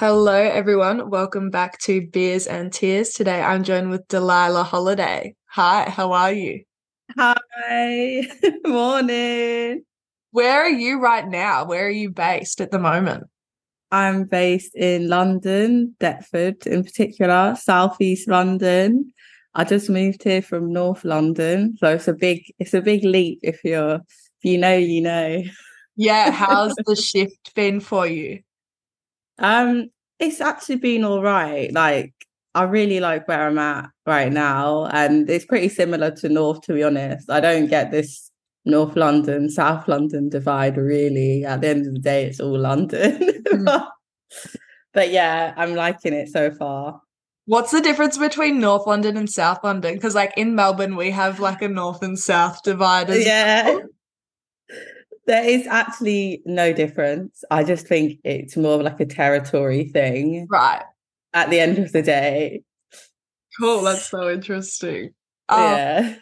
Hello, everyone. Welcome back to Beers and Tears. Today I'm joined with Delilah Holliday. Hi, how are you? Hi, morning. Where are you right now? Where are you based at the moment? I'm based in London, Deptford in particular, southeast London. I just moved here from North London, so it's a big it's a big leap if you're if you know you know. Yeah, how's the shift been for you? Um, it's actually been all right. Like I really like where I'm at right now, and it's pretty similar to North. To be honest, I don't get this North London, South London divide really. At the end of the day, it's all London. but yeah, I'm liking it so far. What's the difference between North London and South London? Because, like in Melbourne, we have like a North and South divide. as Yeah. well. There is actually no difference. I just think it's more of like a territory thing Right. at the end of the day. Cool. That's so interesting. Um, yeah.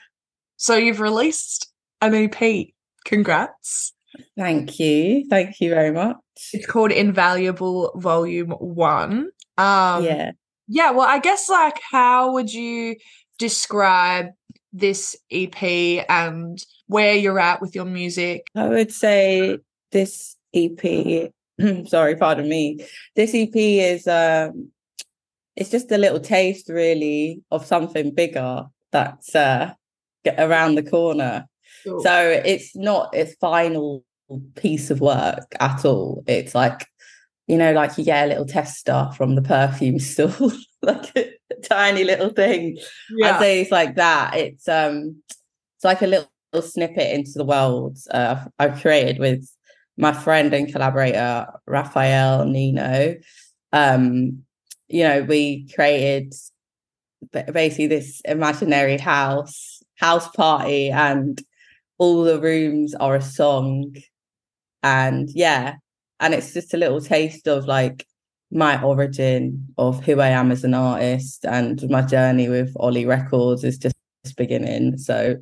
So you've released an EP. Congrats. Thank you. Thank you very much. It's called Invaluable Volume One. Um, yeah. Yeah, well, I guess like how would you describe this EP and where you're at with your music? I would say this EP, sorry, pardon me. This EP is um it's just a little taste really of something bigger that's uh around the corner. So it's not its final piece of work at all. It's like, you know, like you get a little tester from the perfume store, like a tiny little thing. I'd say it's like that. It's um it's like a little, little snippet into the world uh, I've created with my friend and collaborator Raphael Nino. Um, you know, we created ba- basically this imaginary house house party and all the rooms are a song and yeah and it's just a little taste of like my origin of who I am as an artist and my journey with Ollie Records is just beginning. So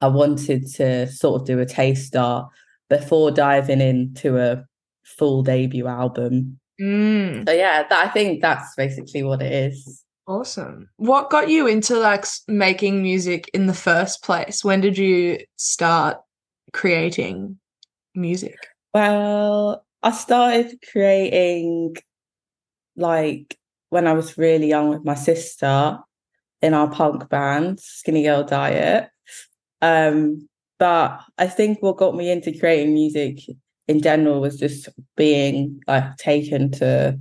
I wanted to sort of do a taster before diving into a full debut album. Mm, So yeah, that, I think that's basically what it is. awesome. What got you into like making music in the first place? When did you start creating music? Well, I started creating like when I was really young with my sister in our punk band, Skinny Girl Diet. Um, but I think what got me into creating music in general was just being like taken to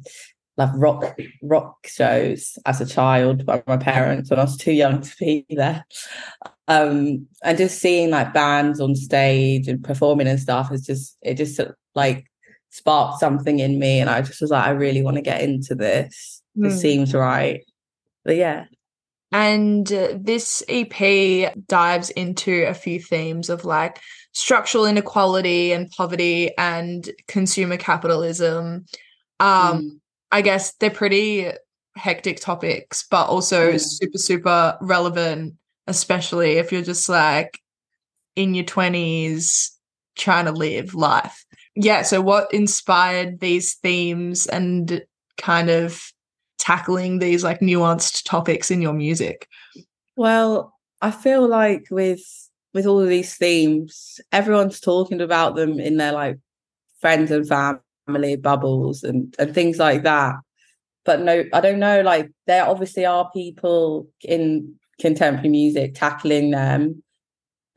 like rock rock shows as a child by my parents when I was too young to be there. Um, and just seeing like bands on stage and performing and stuff is just it just like sparked something in me and I just was like I really want to get into this. Hmm. It seems right. But yeah. And uh, this EP dives into a few themes of like structural inequality and poverty and consumer capitalism. Um, Mm. I guess they're pretty hectic topics, but also Yeah. super, super relevant, especially if you're just like in your 20s trying to live life. Yeah. So, what inspired these themes and kind of tackling these like nuanced topics in your music? Well, I feel like with with all of these themes, everyone's talking about them in their like friends and family bubbles and and things like that. But no, I don't know. Like there obviously are people in contemporary music tackling them,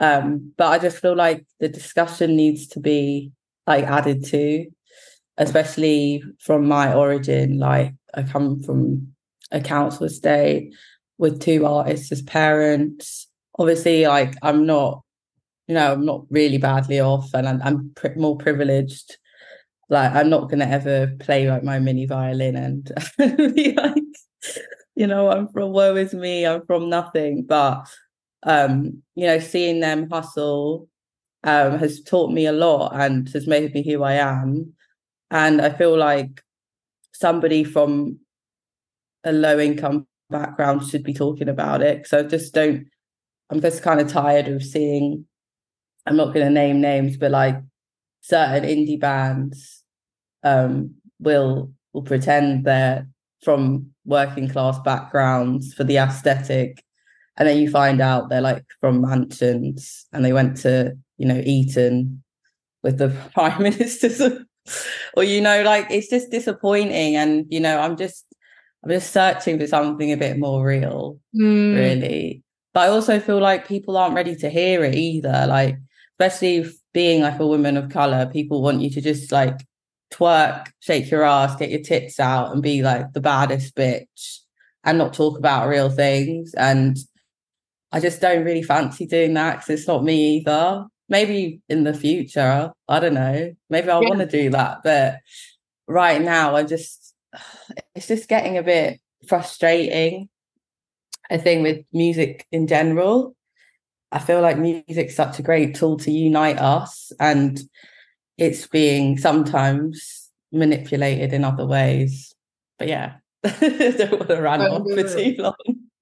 um, but I just feel like the discussion needs to be like added to, especially from my origin. Like I come from a council estate with two artists as parents. Obviously, like I'm not, you know, I'm not really badly off, and I'm, I'm pri- more privileged. Like I'm not gonna ever play like my mini violin and be like, you know, I'm from woe is me, I'm from nothing. But um, you know, seeing them hustle um has taught me a lot and has made me who I am. And I feel like somebody from a low income background should be talking about it. So I just don't I'm just kind of tired of seeing I'm not gonna name names, but like certain indie bands um will will pretend they're from working class backgrounds for the aesthetic and then you find out they're like from mansions and they went to you know eton with the prime ministers. Or you know like it's just disappointing. And you know i'm just i'm just searching for something a bit more real Mm. really. But i also feel like people aren't ready to hear it either. Like especially being like a woman of color people want you to just like twerk shake your ass get your tits out and be like the baddest bitch and not talk about real things. And i just don't really fancy doing that because it's not me either maybe in the future i don't know. Maybe i Yeah. want to do that but right now i just it's just getting a bit frustrating i think with music in general. I feel like music's such a great tool to unite us and it's being sometimes manipulated in other ways. But yeah don't want to run on for too long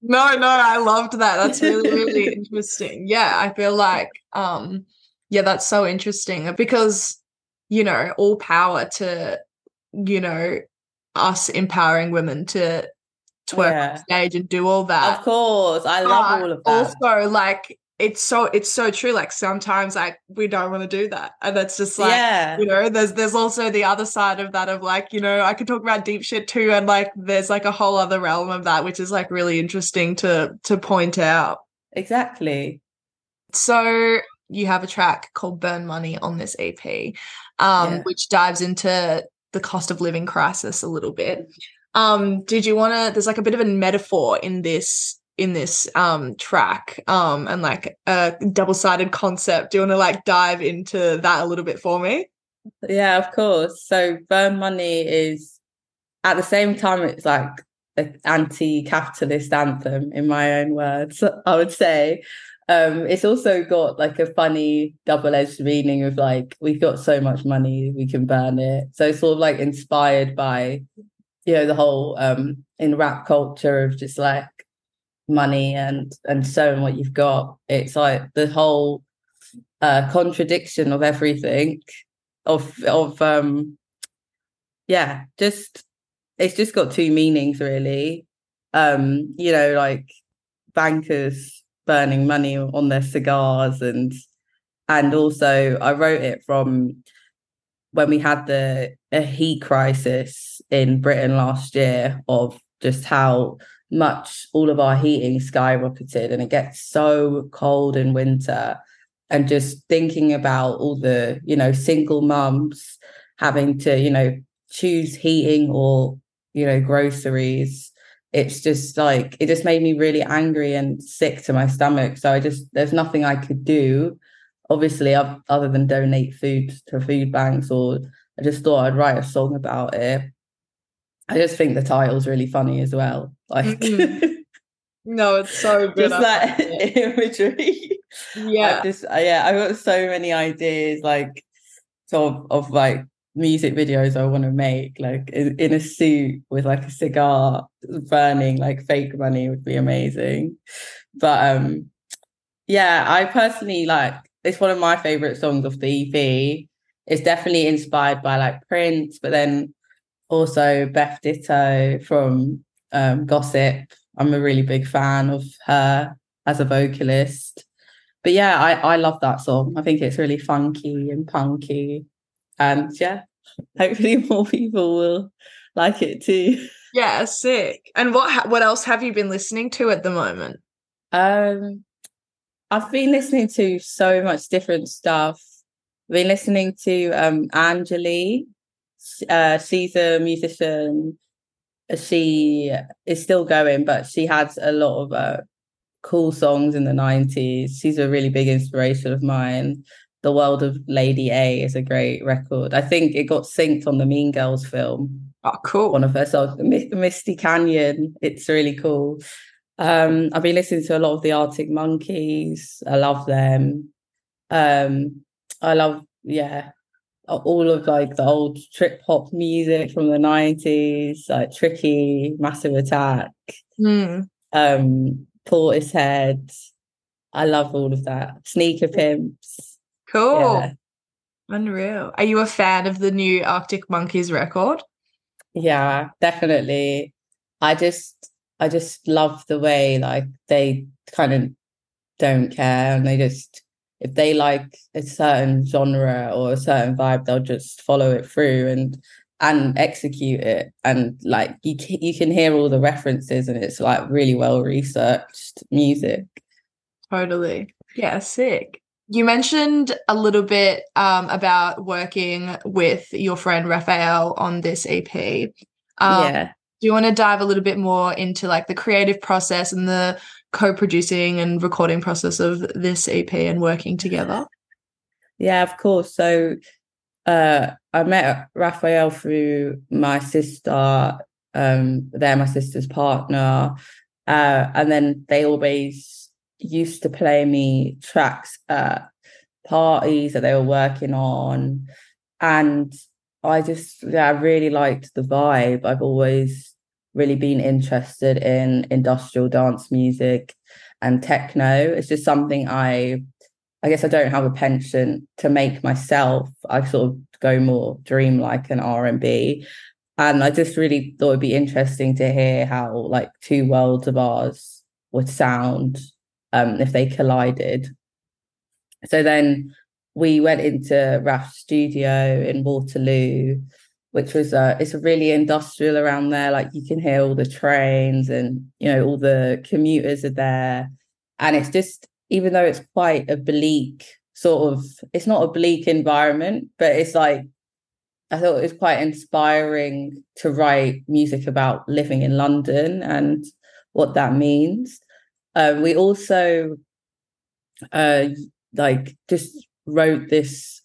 No, no, I loved that. That's really, really interesting. Yeah, I feel like um yeah, that's so interesting because you know, all power to you know, us empowering women to twerk Yeah. on stage and do all that. of course i love But all of that Also, like it's so it's so true. Like sometimes like we don't want to do that. And that's just like yeah you know there's there's also the other side of that of like you know i could talk about deep shit too and like there's like a whole other realm of that which is like really interesting to to point out exactly so you have a track called burn money on this ep um Yeah. which dives into the cost of living crisis a little bit um did you want to there's like a bit of a metaphor in this in this um track um and like a double-sided concept do you want to like dive into that a little bit for me Yeah, of course. So burn money is at the same time it's like an anti-capitalist anthem in my own words, I would say. Um, it's also got like a funny double-edged meaning of like we've got so much money we can burn it. So it's sort of like inspired by you know the whole um in rap culture of just like money and and showing what you've got. It's like the whole uh contradiction of everything of of um yeah just it's just got two meanings really um you know like bankers burning money on their cigars and and also i wrote it from when we had the a heat crisis in britain last year of just how much all of our heating skyrocketed and it gets so cold in winter. And just thinking about all the you know single mums having to you know choose heating or you know groceries it's just like it just made me really angry and sick to my stomach. So i just there's nothing i could do obviously other than donate food to food banks or i just thought i'd write a song about it i just think the title's really funny as well like Mhm. No, it's so good. just that it. imagery yeah. I just uh, yeah, I've got so many ideas like sort of, of like music videos I want to make, like in, in a suit with like a cigar burning like fake money would be amazing. But um yeah, I personally like it's one of my favorite songs of the EP. It's definitely inspired by like Prince, but then also Beth Ditto from um, Gossip. I'm a really big fan of her as a vocalist. But yeah, I, I love that song. I think it's really funky and punky. And yeah, hopefully more people will like it too. Yeah, sick. And what ha- what else have you been listening to at the moment? Um, I've been listening to so much different stuff. I've been listening to um Anjali. Uh, she's a musician she is still going, but she has a lot of uh, cool songs in the 90s. She's a really big inspiration of mine. The World of Lady A is a great record. I think it got synced on the Mean Girls film. Oh, cool. One of her songs, Misty Canyon. It's really cool. Um, I've been listening to a lot of the Arctic Monkeys. I love them. Um, I love, yeah, all of like the old trip hop music from the 90s, like Tricky, Massive Attack, Mm. um, Portishead. I love all of that. Sneaker Pimps. Cool. Yeah. Unreal. Are you a fan of the new Arctic Monkeys record? Yeah, definitely. I just I just love the way like they kind of don't care and they just if they like a certain genre or a certain vibe, they'll just follow it through and and execute it. And like you ca- you can hear all the references and it's like really well researched music. Totally. Yeah, sick. You mentioned a little bit um, about working with your friend Raphael on this EP. Um, yeah. Do you want to dive a little bit more into like the creative process and the co-producing and recording process of this EP and working together? Yeah, of course. So uh I met Raphael through my sister. Um, they're my sister's partner. Uh, and then they always used to play me tracks at parties that they were working on. And I just yeah, I really liked the vibe. I've always really been interested in industrial dance music and techno. It's just something I I guess I don't have a penchant to make myself. I sort of go more dreamlike and R and B, and I just really thought it'd be interesting to hear how like two worlds of ours would sound um, if they collided. So then we went into Raf's studio in Waterloo, which was uh, it's really industrial around there. Like you can hear all the trains and you know all the commuters are there, and it's just even though it's quite a bleak sort of it's not a bleak environment but it's like i thought it was quite inspiring to write music about living in london and what that means um, we also uh like just wrote this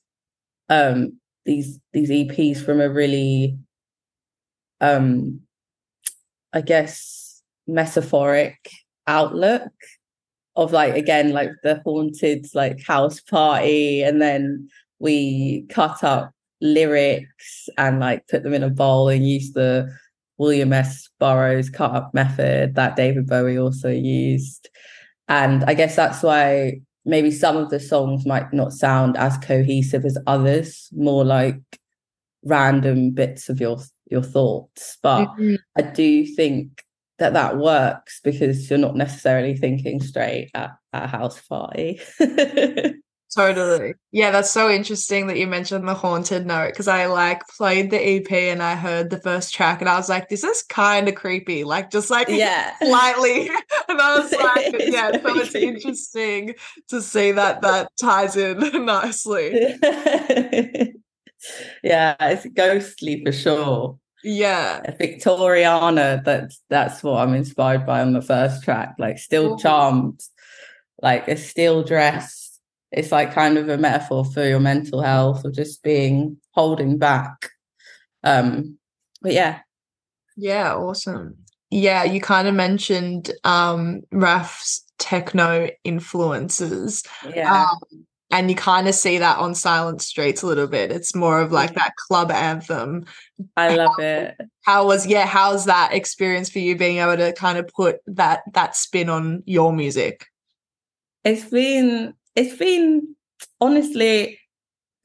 um these these eps from a really um i guess metaphoric outlook of like again like the haunted like house party and then we cut up lyrics and like put them in a bowl and use the William S. Burroughs cut up method that David Bowie also used. And I guess that's why maybe some of the songs might not sound as cohesive as others, more like random bits of your your thoughts. But mm-hmm. I do think that that works because you're not necessarily thinking straight at, at a house party. Totally. Yeah, that's so interesting that you mentioned the haunted note because I like played the EP and I heard the first track and I was like, this is kind of creepy. Like, just like yeah. slightly. And I was like, It's yeah, so very it's creepy. interesting to see that that ties in nicely. yeah, it's ghostly for sure. Yeah. Victoriana, that's that's what I'm inspired by on the first track. Like still Ooh. charmed, like a steel dress. It's like kind of a metaphor for your mental health of just being holding back. Um, but yeah, Yeah, awesome. Yeah, you kind of mentioned um Raf's techno influences. yeah, Um, and you kind of see that on Silent Streets a little bit. It's more of like that club anthem. I love it. How was yeah, how's that experience for you being able to kind of put that that spin on your music? It's been it's been honestly,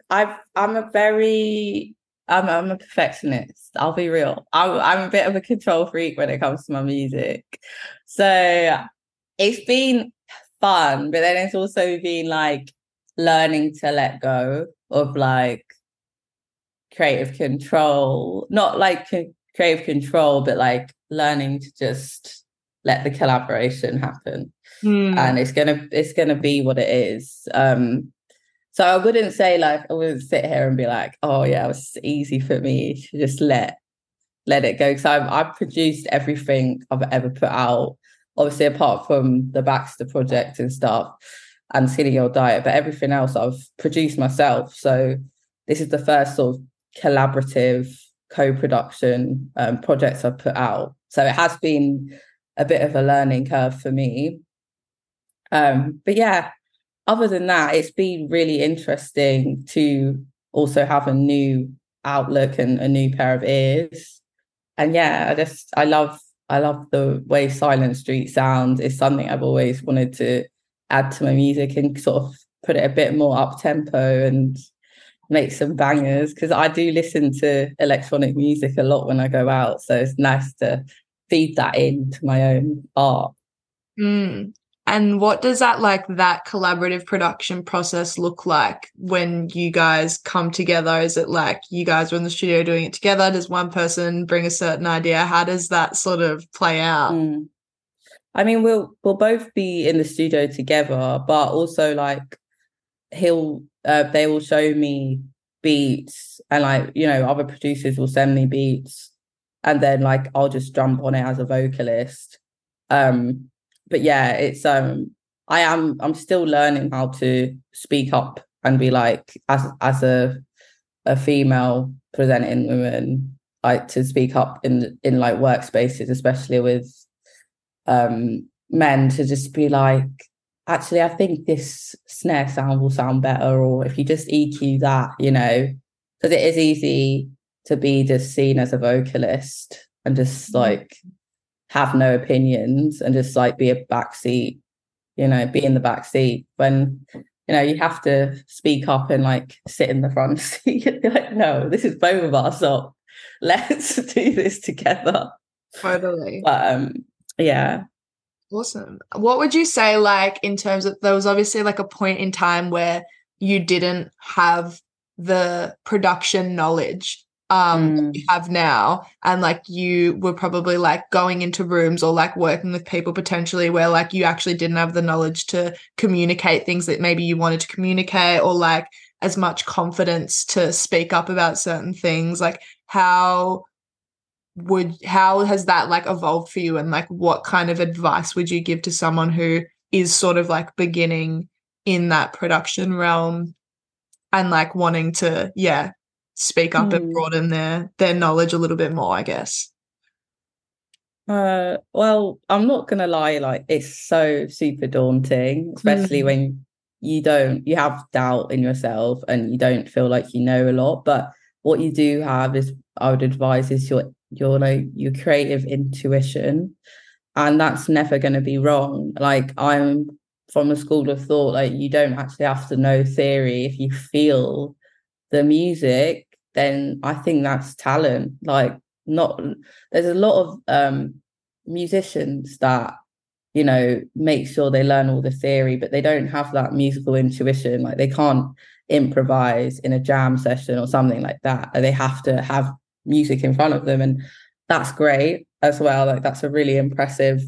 I've I'm a very I'm I'm a perfectionist. I'll be real. I'm I'm a bit of a control freak when it comes to my music. So it's been fun, but then it's also been like learning to let go of like creative control. Not like creative control, but like learning to just let the collaboration happen Hmm. and it's gonna it's gonna be what it is. Um, so I wouldn't say like I wouldn't sit here and be like, oh yeah, it was easy for me to just let let it go because I've I've produced everything I've ever put out. Obviously, apart from the Baxter project and stuff and Skinny Girl Diet, but everything else I've produced myself. So this is the first sort of collaborative co-production um, projects I've put out. So it has been a bit of a learning curve for me. Um, but yeah, other than that, it's been really interesting to also have a new outlook and a new pair of ears. And yeah, I just I love I love the way Silent Street sounds. It's something I've always wanted to add to my music and sort of put it a bit more up tempo and make some bangers because I do listen to electronic music a lot when I go out. So it's nice to feed that into my own art. Mm. And what does that like that collaborative production process look like when you guys come together? Is it like you guys are in the studio doing it together? Does one person bring a certain idea? How does that sort of play out? Mm. I mean, we'll we'll both be in the studio together, but also like he'll uh, they will show me beats and like you know other producers will send me beats and then like I'll just jump on it as a vocalist. Um, but yeah, it's um, I am I'm still learning how to speak up and be like as as a a female presenting woman, like to speak up in in like workspaces, especially with um men, to just be like, actually, I think this snare sound will sound better, or if you just EQ that, you know, because it is easy to be just seen as a vocalist and just mm-hmm. like have no opinions and just like be a backseat, you know, be in the back seat when you know you have to speak up and like sit in the front seat. like, no, this is both of us, so let's do this together. Totally. But um, yeah. Awesome. What would you say, like, in terms of there was obviously like a point in time where you didn't have the production knowledge um mm. you have now and like you were probably like going into rooms or like working with people potentially where like you actually didn't have the knowledge to communicate things that maybe you wanted to communicate or like as much confidence to speak up about certain things like how would how has that like evolved for you and like what kind of advice would you give to someone who is sort of like beginning in that production realm and like wanting to yeah speak up mm. and hmm. broaden their their knowledge a little bit more, I guess. Uh, well, I'm not gonna lie, like it's so super daunting, especially mm. when you don't you have doubt in yourself and you don't feel like you know a lot. But what you do have is I would advise is your your like your creative intuition. And that's never gonna be wrong. Like I'm from a school of thought, like you don't actually have to know theory if you feel the music, then I think that's talent. Like not there's a lot of um musicians that you know make sure they learn all the theory but they don't have that musical intuition. Like they can't improvise in a jam session or something like that. They have to have music in front of them and that's great as well. Like that's a really impressive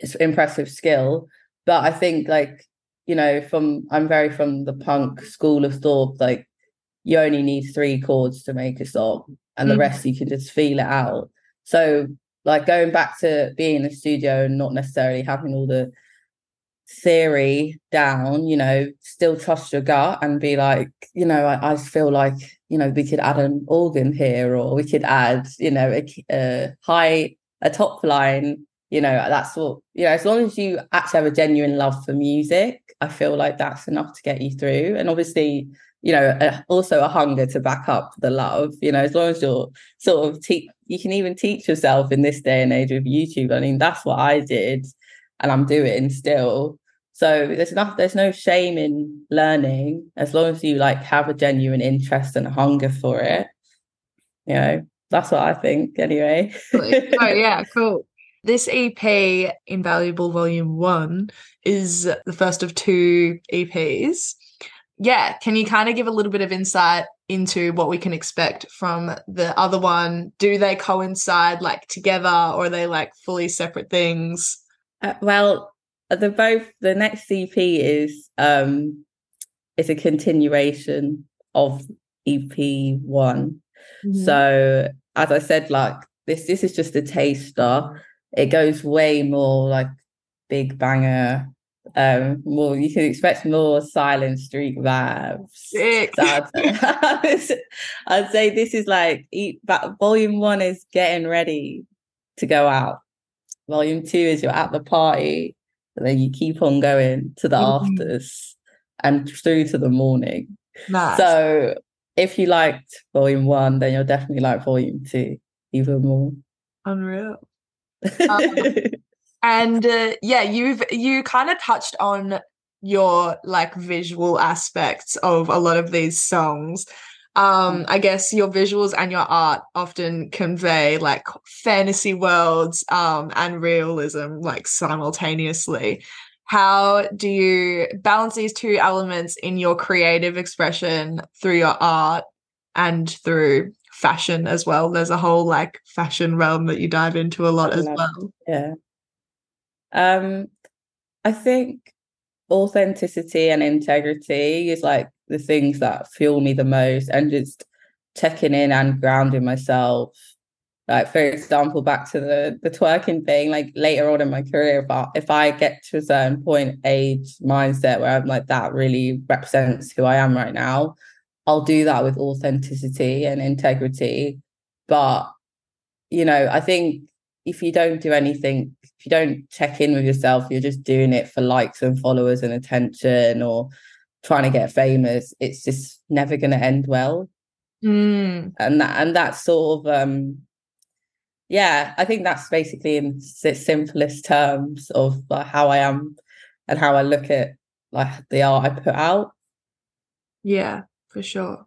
it's impressive skill. But i think like you know from i'm very from the punk school of thought like you only need three chords to make a song and the mm. rest you can just feel it out so like going back to being in the studio and not necessarily having all the theory down you know still trust your gut and be like you know I, I feel like you know we could add an organ here or we could add you know a, a high a top line you know that's what you know as long as you actually have a genuine love for music i feel like that's enough to get you through and obviously you know, also a hunger to back up the love. You know, as long as you're sort of teach, you can even teach yourself in this day and age with YouTube. I mean, that's what I did, and I'm doing still. So there's enough. There's no shame in learning as long as you like have a genuine interest and a hunger for it. You know, that's what I think. Anyway. oh yeah, cool. This EP, Invaluable Volume One, is the first of two EPs yeah, can you kind of give a little bit of insight into what we can expect from the other one? Do they coincide like together or are they like fully separate things? Uh, well, the both the next EP is um is a continuation of EP one. Mm-hmm. So as I said, like this this is just a taster. It goes way more like big banger. Um, more you can expect more silent street vibes. Sick. So I'd, say, I'd say this is like eat, but volume one is getting ready to go out. Volume two is you're at the party, and then you keep on going to the Mhm. afters and through to the morning. Nice. So if you liked volume one, then you'll definitely like volume two even more. Unreal. Um, And uh, yeah, you've you kind of touched on your like visual aspects of a lot of these songs. Um, I guess your visuals and your art often convey like fantasy worlds um, and realism like simultaneously. How do you balance these two elements in your creative expression through your art and through fashion as well? There's a whole like fashion realm that you dive into a lot as well. yeah. Um, I think authenticity and integrity is like the things that fuel me the most, and just checking in and grounding myself. Like for example, back to the the twerking thing. Like later on in my career, if I, if I get to a certain point, age, mindset where I'm like that really represents who I am right now, I'll do that with authenticity and integrity. But you know, I think if you don't do anything, if you don't check in with yourself, you're just doing it for likes and followers and attention or trying to get famous. It's just never going to end well. Mm, And that and that's sort of um yeah, I think that's basically in simplest terms of like, how I am and how I look at like the art I put out. yeah, for sure.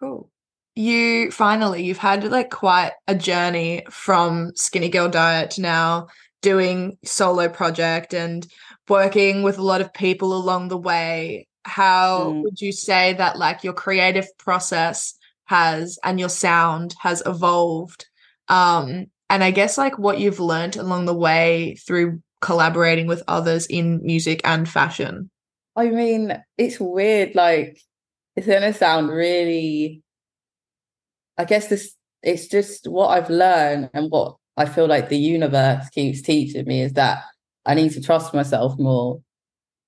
Cool. You finally, you've had like quite a journey from Skinny Girl Diet to now doing solo project and working with a lot of people along the way. How Mm. would you say that like your creative process has and your sound has evolved? Um, and I guess like what you've learned along the way through collaborating with others in music and fashion. I mean, it's weird. Like, it's gonna sound really. I guess this. It's just what I've learned and what I feel like the universe keeps teaching me is that I need to trust myself more.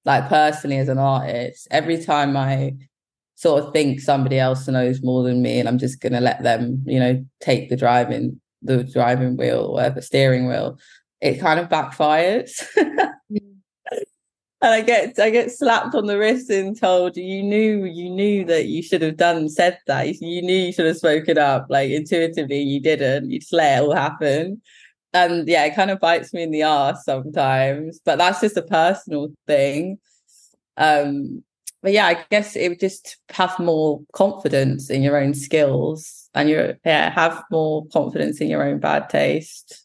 Like personally, as an artist, every time I sort of think somebody else knows more than me, and I'm just gonna let them, you know, take the driving the driving wheel, or whatever steering wheel, it kind of backfires. and I get I get slapped on the wrist and told you knew you knew that you should have done said that. You knew you should have spoken up. Like intuitively you didn't. You just let it all happen. And yeah it kind of bites me in the ass sometimes but that's just a personal thing. Um but yeah I guess it would just have more confidence in your own skills and your yeah have more confidence in your own bad taste.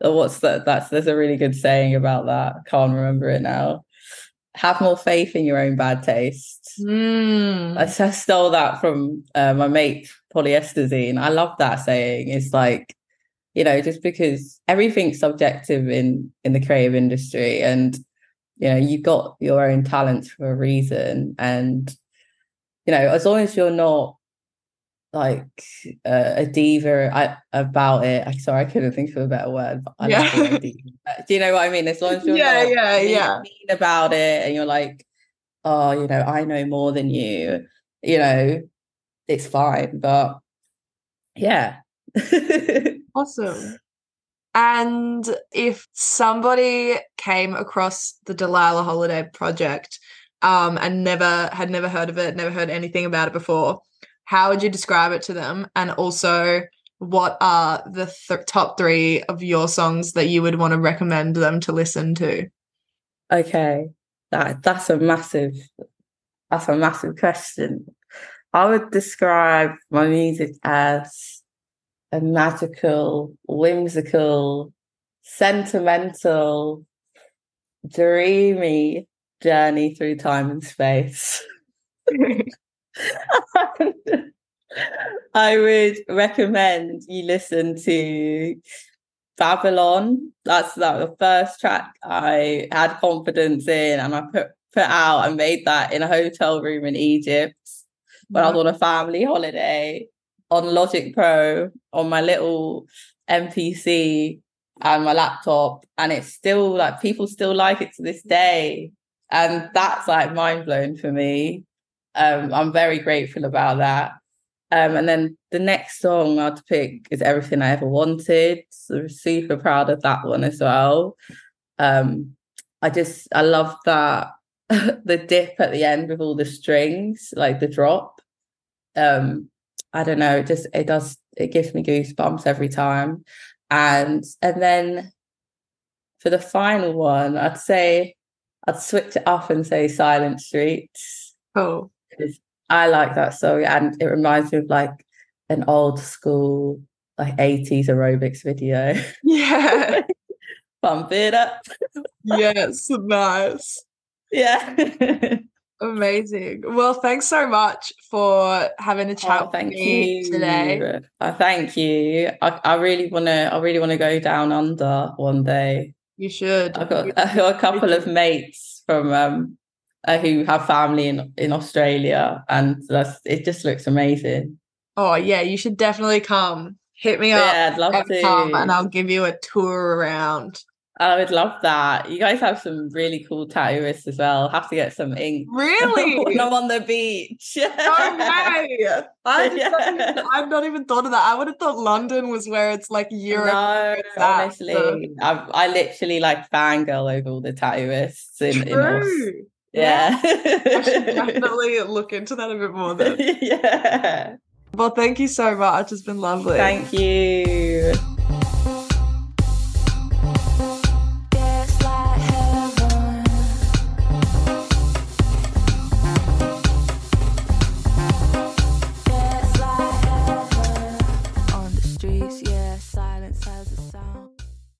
What's that that's there's a really good saying about that. Can't remember it now have more faith in your own bad taste. Mm. I, I stole that from uh, my mate Polyestazine. I love that saying. It's like, you know, just because everything's subjective in in the creative industry, and you know, you've got your own talents for a reason, and you know, as long as you're not like uh, a diva I, about it. I sorry, I couldn't think of a better word. But I Yeah. love the word diva. Do you know what I mean? As long as you're Yeah, not yeah, yeah. mean about it, and you're like, oh, you know, I know more than you. You know, it's fine. But yeah. Awesome. And if somebody came across the Delilah Holliday project um, and never had never heard of it, never heard anything about it before, how would you describe it to them? And also, what are the th- top three of your songs that you would want to recommend them to listen to? Okay, that that's a massive that's a massive question. I would describe my music as a magical, whimsical, sentimental, dreamy journey through time and space. I would recommend you listen to Babylon. That's like the first track I had confidence in, and I put put out and made that in a hotel room in Egypt when I was mm-hmm. on a family holiday. on Logic Pro on my little MPC and my laptop, and it's still like people still like it to this day, and that's like mind blowing for me. Um, I'm very grateful about that. Um, and then the next song I'd pick is Everything I Ever Wanted. So super proud of that one as well. Um, I just I love that the dip at the end with all the strings, like the drop. Um, I don't know, it just it does it gives me goosebumps every time. And and then for the final one, I'd say I'd switch it up and say Silent Streets. Oh. I like that song and it reminds me of like an old school like 80s aerobics video. Yeah. Pump it up. yes. Nice. Yeah. Amazing. Well, thanks so much for having a chat Oh, with thank me you today. Uh, thank you. I, I really wanna I really wanna go down under one day. You should. I've got, I've got a couple of mates from um uh, who have family in in Australia and that's it just looks amazing. Oh yeah, you should definitely come. Hit me up. Yeah, I'd love and to. come and I'll give you a tour around. I would love that. You guys have some really cool tattooists as well. Have to get some ink. Really? I'm on the beach. No way. I Yeah. not even, I've not even thought of that. I would have thought London was where it's like Europe. No, honestly, so- I, I literally like fangirl over all the tattooists in, in True. Yeah. I should definitely look into that a bit more then. yeah. Well, thank you so much. It's been lovely. Thank you.